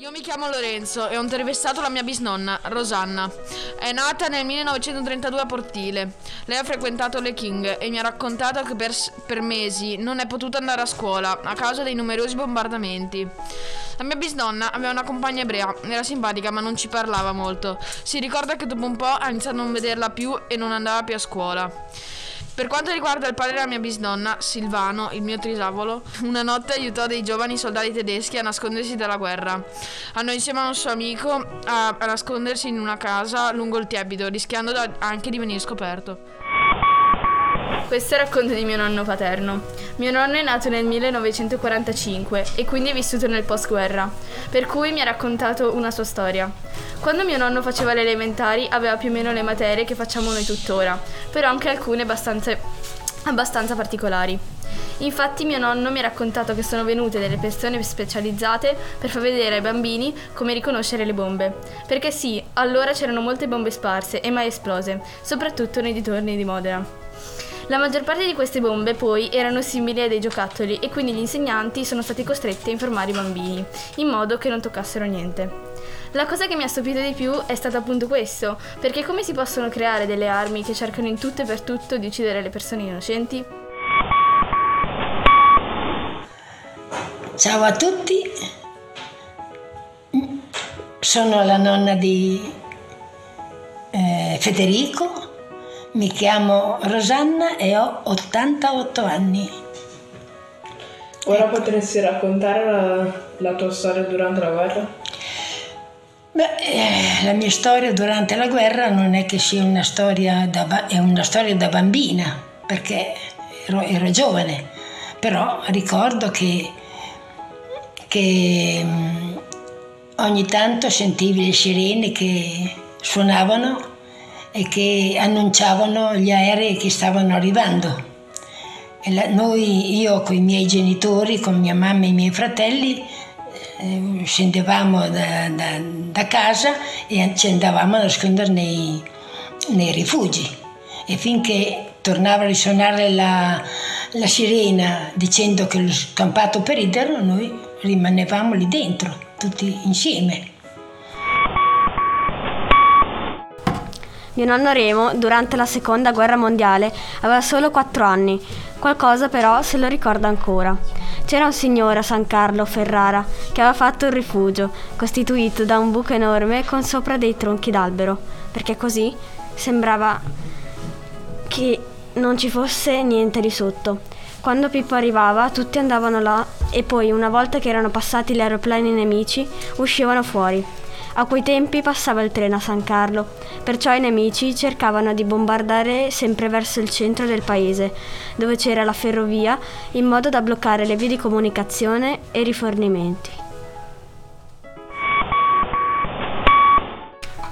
Io mi chiamo Lorenzo e ho intervistato la mia bisnonna, Rosanna. È nata nel 1932 a Portile. Lei ha frequentato le King e mi ha raccontato che per, per mesi non è potuta andare a scuola a causa dei numerosi bombardamenti. La mia bisnonna aveva una compagna ebrea, era simpatica ma non ci parlava molto. Si ricorda che dopo un po' ha iniziato a non vederla più e non andava più a scuola. Per quanto riguarda il padre della mia bisnonna, Silvano, il mio trisavolo, una notte aiutò dei giovani soldati tedeschi a nascondersi dalla guerra. Andò insieme a un suo amico a, a nascondersi in una casa lungo il Tiepido, rischiando da, anche di venire scoperto. Questo è il racconto di mio nonno paterno. Mio nonno è nato nel 1945 e quindi è vissuto nel postguerra, per cui mi ha raccontato una sua storia. Quando mio nonno faceva le elementari aveva più o meno le materie che facciamo noi tuttora, però anche alcune abbastanza, abbastanza particolari. Infatti mio nonno mi ha raccontato che sono venute delle persone specializzate per far vedere ai bambini come riconoscere le bombe. Perché sì, allora c'erano molte bombe sparse e mai esplose, soprattutto nei dintorni di Modena. La maggior parte di queste bombe poi erano simili a dei giocattoli e quindi gli insegnanti sono stati costretti a informare i bambini, in modo che non toccassero niente. La cosa che mi ha stupito di più è stato appunto questo, perché come si possono creare delle armi che cercano in tutto e per tutto di uccidere le persone innocenti? Ciao a tutti, sono la nonna di eh, Federico mi chiamo Rosanna e ho 88 anni. Ora potresti raccontare la, la tua storia durante la guerra? Beh, eh, la mia storia durante la guerra non è che sia una storia da, è una storia da bambina, perché ero, ero giovane, però ricordo che, che mm, ogni tanto sentivi le sirene che suonavano che annunciavano gli aerei che stavano arrivando. La, noi, io con i miei genitori, con mia mamma e i miei fratelli, eh, scendevamo da, da, da, casa e ci andavamo a nascondere nei, nei rifugi. E finché tornava a risuonare la, la sirena dicendo che lo scampato peridero, noi rimanevamo lì dentro, tutti insieme. Mio nonno Remo, durante la seconda guerra mondiale, aveva solo 4 anni. Qualcosa però se lo ricorda ancora. C'era un signore a San Carlo, Ferrara, che aveva fatto un rifugio, costituito da un buco enorme con sopra dei tronchi d'albero, perché così sembrava che non ci fosse niente di sotto. Quando Pippo arrivava, tutti andavano là e poi, una volta che erano passati gli aeroplani nemici, uscivano fuori. A quei tempi passava il treno a San Carlo, perciò i nemici cercavano di bombardare sempre verso il centro del paese, dove c'era la ferrovia, in modo da bloccare le vie di comunicazione e rifornimenti.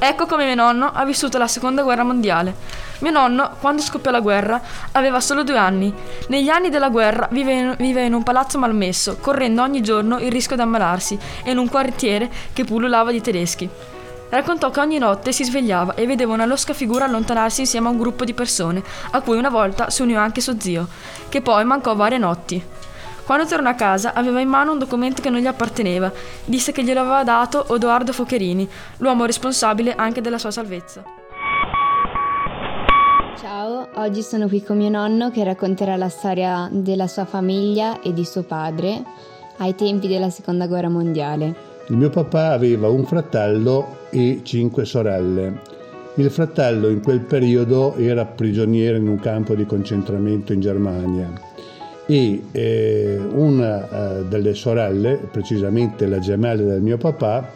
Ecco come mio nonno ha vissuto la seconda guerra mondiale. Mio nonno, quando scoppiò la guerra, aveva solo due anni. Negli anni della guerra viveva in un palazzo malmesso, correndo ogni giorno il rischio di ammalarsi, e in un quartiere che pullulava di tedeschi. Raccontò che ogni notte si svegliava e vedeva una losca figura allontanarsi insieme a un gruppo di persone, a cui una volta si unì anche suo zio, che poi mancò varie notti. Quando tornò a casa aveva in mano un documento che non gli apparteneva. Disse che glielo aveva dato Odoardo Focherini, l'uomo responsabile anche della sua salvezza. Ciao, oggi sono qui con mio nonno che racconterà la storia della sua famiglia e di suo padre ai tempi della seconda guerra mondiale. Il mio papà aveva un fratello e cinque sorelle. Il fratello in quel periodo era prigioniero in un campo di concentramento in Germania e eh, una eh, delle sorelle, precisamente la gemella del mio papà,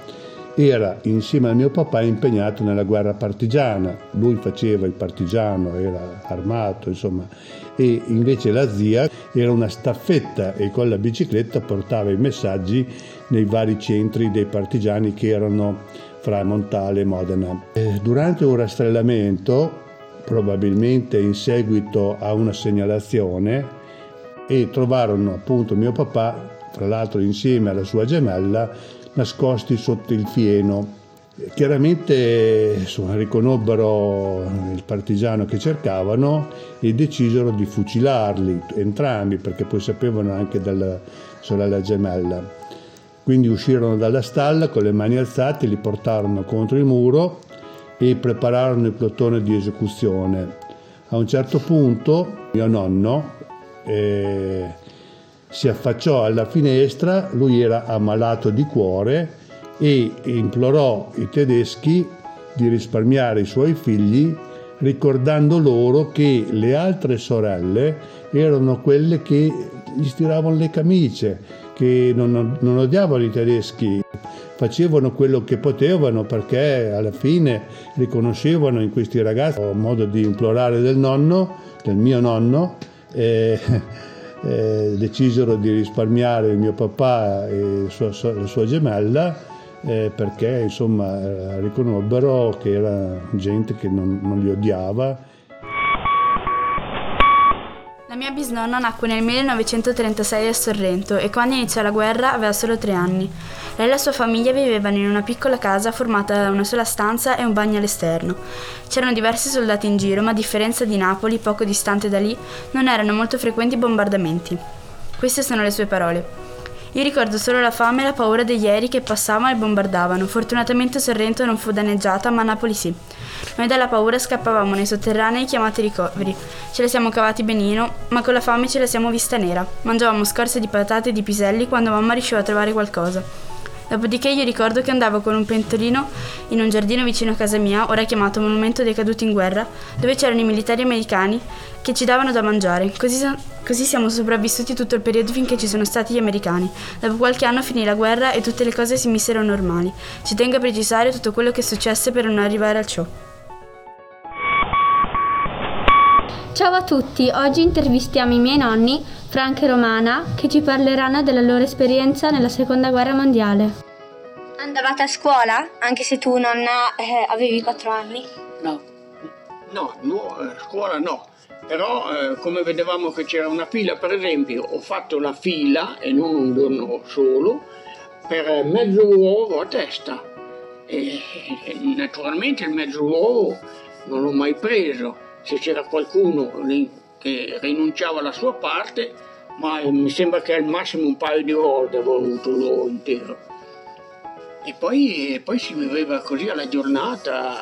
era insieme al mio papà impegnato nella guerra partigiana. Lui faceva il partigiano, era armato, insomma, e invece la zia era una staffetta e con la bicicletta portava i messaggi nei vari centri dei partigiani che erano fra Montale e Modena. Durante un rastrellamento, probabilmente in seguito a una segnalazione, e trovarono appunto mio papà, tra l'altro insieme alla sua gemella, nascosti sotto il fieno. Chiaramente insomma, riconobbero il partigiano che cercavano e decisero di fucilarli entrambi perché poi sapevano anche della sorella gemella. Quindi uscirono dalla stalla con le mani alzate, li portarono contro il muro e prepararono il plotone di esecuzione. A un certo punto mio nonno eh, si affacciò alla finestra, lui era ammalato di cuore e implorò i tedeschi di risparmiare i suoi figli ricordando loro che le altre sorelle erano quelle che gli stiravano le camicie, che non, non odiavano i tedeschi, facevano quello che potevano perché alla fine riconoscevano in questi ragazzi un modo di implorare del nonno, del mio nonno, e, eh, decisero di risparmiare il mio papà e sua, la sua gemella eh, perché insomma eh, riconobbero che era gente che non, non li odiava. La mia bisnonna nacque nel 1936 a Sorrento e quando iniziò la guerra aveva solo tre anni. Lei e la sua famiglia vivevano in una piccola casa formata da una sola stanza e un bagno all'esterno. C'erano diversi soldati in giro, ma a differenza di Napoli, poco distante da lì, non erano molto frequenti bombardamenti. Queste sono le sue parole. Io ricordo solo la fame e la paura degli aerei che passavano e bombardavano. Fortunatamente Sorrento non fu danneggiata, ma Napoli sì. Noi dalla paura scappavamo nei sotterranei chiamati ricoveri. Ce la siamo cavati benino, ma con la fame ce la siamo vista nera. Mangiavamo scorze di patate e di piselli quando mamma riusciva a trovare qualcosa. Dopodiché io ricordo che andavo con un pentolino in un giardino vicino a casa mia, ora chiamato Monumento dei Caduti in Guerra, dove c'erano i militari americani che ci davano da mangiare. Così, così siamo sopravvissuti tutto il periodo finché ci sono stati gli americani. Dopo qualche anno finì la guerra e tutte le cose si misero normali. Ci tengo a precisare tutto quello che successe per non arrivare al ciò. Ciao a tutti, oggi intervistiamo i miei nonni, Frank e Romana, che ci parleranno della loro esperienza nella seconda guerra mondiale. Andavate a scuola? Anche se tu, nonna, eh, avevi 4 anni? No, no, no a scuola no. Però eh, come vedevamo che c'era una fila, per esempio, ho fatto la fila, e non un giorno solo, per mezzo uovo a testa. E, e naturalmente il mezzo uovo non l'ho mai preso se c'era qualcuno che rinunciava alla sua parte, ma mi sembra che al massimo un paio di volte avevo avuto l'uovo intero. E poi, e poi si viveva così alla giornata,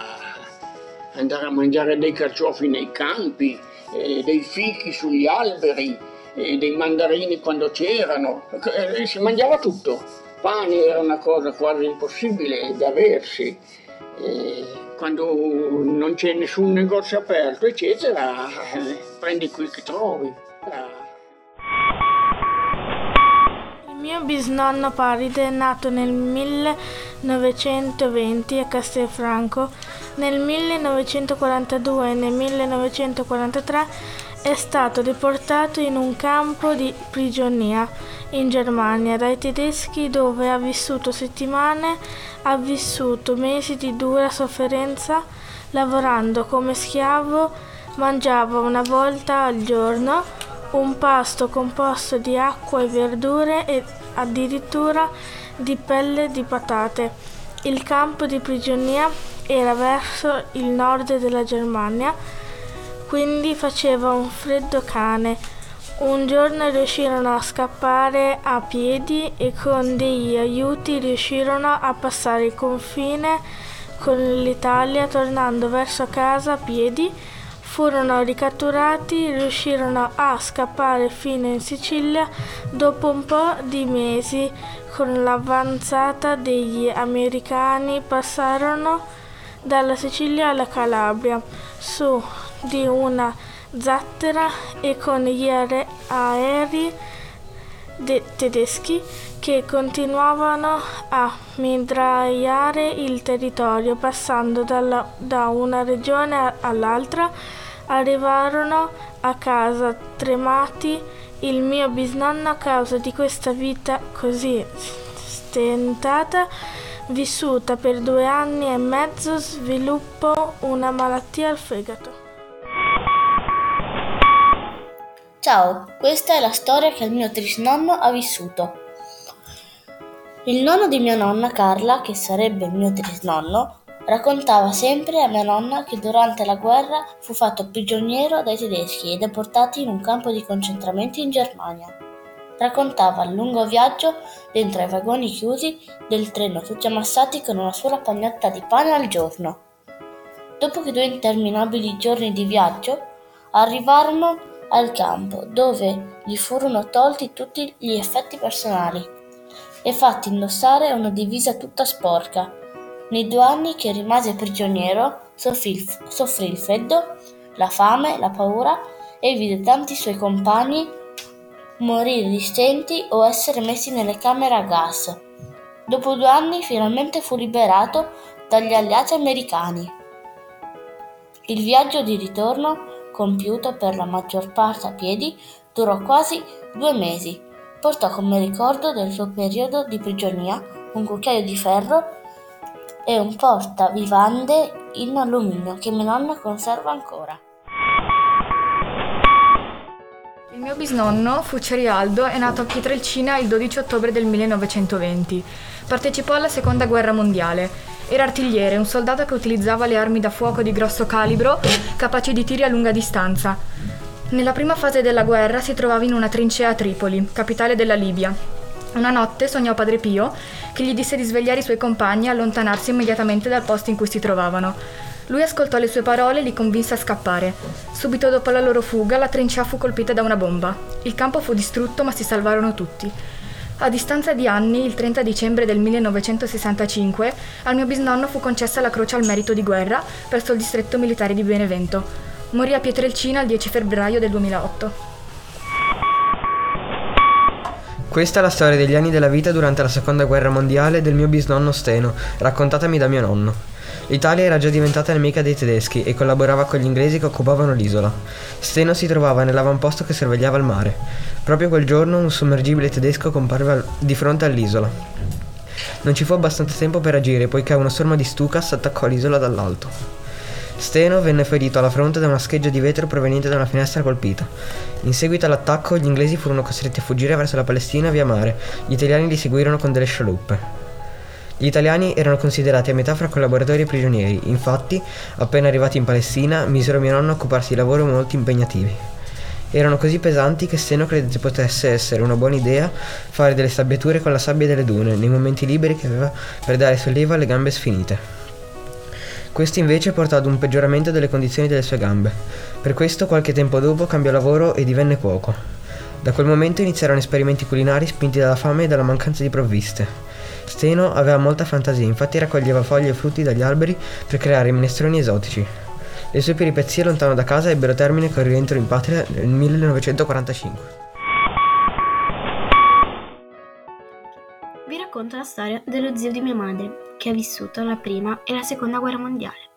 andare a mangiare dei carciofi nei campi, eh, dei fichi sugli alberi, eh, dei mandarini quando c'erano, eh, si mangiava tutto. Pane era una cosa quasi impossibile da aversi quando non c'è nessun negozio aperto, eccetera, eh, prendi quel che trovi. Il mio bisnonno Paride è nato nel 1920 a Castelfranco. Nel 1942 e nel 1943 è stato deportato in un campo di prigionia in Germania dai tedeschi dove ha vissuto settimane, ha vissuto mesi di dura sofferenza, lavorando come schiavo, mangiava una volta al giorno un pasto composto di acqua e verdure e addirittura di pelle di patate. Il campo di prigionia era verso il nord della Germania quindi faceva un freddo cane. Un giorno riuscirono a scappare a piedi e con degli aiuti riuscirono a passare il confine con l'Italia tornando verso casa a piedi. Furono ricatturati, riuscirono a scappare fino in Sicilia dopo un po' di mesi. Con l'avanzata degli americani passarono dalla Sicilia alla Calabria su di una zattera e con gli aerei tedeschi che continuavano a mitragliare il territorio. Passando dalla, da una regione all'altra arrivarono a casa tremati. Il mio bisnonno a causa di questa vita così stentata vissuta per due anni e mezzo sviluppò una malattia al fegato Ciao, questa è la storia che il mio trisnonno ha vissuto. Il nonno di mia nonna Carla, che sarebbe il mio trisnonno, raccontava sempre a mia nonna che durante la guerra fu fatto prigioniero dai tedeschi e deportato in un campo di concentramento in Germania. Raccontava il lungo viaggio dentro ai vagoni chiusi del treno, tutti ammassati con una sola pagnotta di pane al giorno. Dopo che due interminabili giorni di viaggio, arrivarono al campo, dove gli furono tolti tutti gli effetti personali e fatti indossare una divisa tutta sporca. Nei due anni che rimase prigioniero, soffrì soffrì il freddo, la fame, la paura e vide tanti suoi compagni morire di stenti o essere messi nelle camere a gas. Dopo due anni finalmente fu liberato dagli alleati americani. Il viaggio di ritorno, compiuto per la maggior parte a piedi, durò quasi due mesi. Portò come ricordo del suo periodo di prigionia un cucchiaio di ferro e un portavivande in alluminio che mia nonna conserva ancora. Il mio bisnonno, fu Cerialdo, è nato a Pietrelcina il 12 ottobre del 1920. Partecipò alla seconda guerra mondiale. Era artigliere, un soldato che utilizzava le armi da fuoco di grosso calibro, capaci di tiri a lunga distanza. Nella prima fase della guerra si trovava in una trincea a Tripoli, capitale della Libia. Una notte sognò Padre Pio, che gli disse di svegliare i suoi compagni e allontanarsi immediatamente dal posto in cui si trovavano. Lui ascoltò le sue parole e li convinse a scappare. Subito dopo la loro fuga, la trincea fu colpita da una bomba. Il campo fu distrutto, ma si salvarono tutti. A distanza di anni, il 30 dicembre del 1965, al mio bisnonno fu concessa la Croce al Merito di Guerra presso il distretto militare di Benevento. Morì a Pietrelcina il 10 febbraio del 2008. Questa è la storia degli anni della vita durante la seconda guerra mondiale del mio bisnonno Steno, raccontatami da mio nonno. L'Italia era già diventata nemica dei tedeschi e collaborava con gli inglesi che occupavano l'isola. Steno si trovava nell'avamposto che sorvegliava il mare. Proprio quel giorno un sommergibile tedesco comparve di fronte all'isola. Non ci fu abbastanza tempo per agire poiché una storma di Stukas attaccò l'isola dall'alto. Steno venne ferito alla fronte da una scheggia di vetro proveniente da una finestra colpita. In seguito all'attacco gli inglesi furono costretti a fuggire verso la Palestina via mare, gli italiani li seguirono con delle scialuppe. Gli italiani erano considerati a metà fra collaboratori e prigionieri, infatti, appena arrivati in Palestina, misero mio nonno a occuparsi di lavori molto impegnativi. Erano così pesanti che Steno credette potesse essere una buona idea fare delle sabbiature con la sabbia delle dune nei momenti liberi che aveva per dare sollievo alle gambe sfinite. Questo invece portò ad un peggioramento delle condizioni delle sue gambe. Per questo qualche tempo dopo cambiò lavoro e divenne cuoco. Da quel momento iniziarono esperimenti culinari spinti dalla fame e dalla mancanza di provviste. Steno aveva molta fantasia, infatti raccoglieva foglie e frutti dagli alberi per creare minestroni esotici. Le sue peripezie lontano da casa ebbero termine con il rientro in patria nel 1945. Vi racconto la storia dello zio di mia madre, che ha vissuto la prima e la seconda guerra mondiale.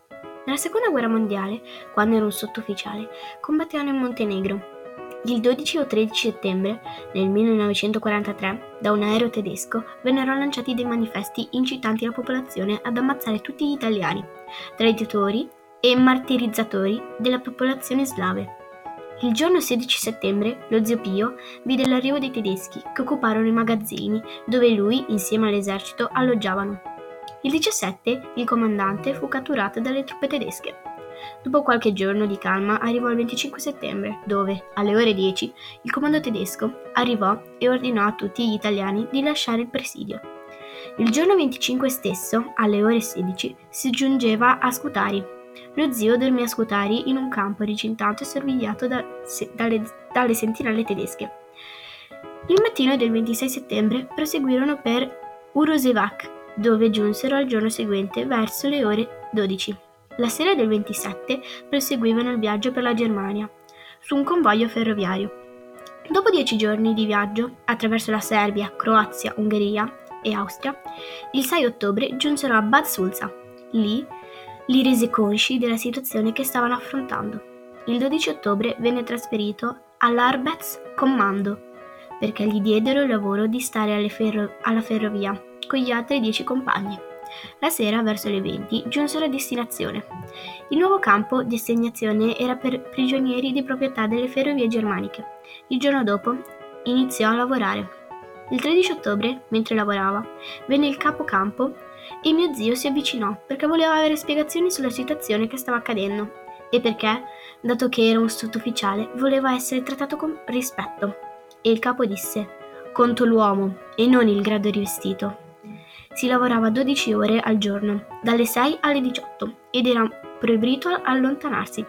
Nella seconda guerra mondiale, quando era un sottufficiale, combattevano in Montenegro il 12 o 13 settembre del 1943, da un aereo tedesco, vennero lanciati dei manifesti incitanti la popolazione ad ammazzare tutti gli italiani, traditori e martirizzatori della popolazione slave. Il giorno 16 settembre lo zio Pio vide l'arrivo dei tedeschi che occuparono i magazzini dove lui, insieme all'esercito, alloggiavano. Il 17 il comandante fu catturato dalle truppe tedesche. Dopo qualche giorno di calma arrivò il 25 settembre, dove, alle ore 10, il comando tedesco arrivò e ordinò a tutti gli italiani di lasciare il presidio. Il giorno 25 stesso, alle ore 16, si giungeva a Scutari. Lo zio dormì a Scutari in un campo ricintato e sorvegliato da, se, dalle, dalle sentinelle tedesche. Il mattino del 26 settembre proseguirono per Urosevac, dove giunsero al giorno seguente verso le ore 12. La sera del 27 proseguivano il viaggio per la Germania, su un convoglio ferroviario. Dopo dieci giorni di viaggio, attraverso la Serbia, Croazia, Ungheria e Austria, il 6 ottobre giunsero a Bad Sulza. Lì li rese consci della situazione che stavano affrontando. Il 12 ottobre venne trasferito all'Arbets Commando perché gli diedero il lavoro di stare ferro- alla ferrovia con gli altri dieci compagni. La sera, verso le 20, giunsero a destinazione. Il nuovo campo di assegnazione era per prigionieri di proprietà delle ferrovie germaniche. Il giorno dopo iniziò a lavorare. Il 13 ottobre, mentre lavorava, venne il capocampo e mio zio si avvicinò perché voleva avere spiegazioni sulla situazione che stava accadendo e perché, dato che era un sottufficiale, voleva essere trattato con rispetto. E il capo disse: conto l'uomo e non il grado di vestito. Si lavorava 12 ore al giorno, dalle 6 alle 18, ed era proibito allontanarsi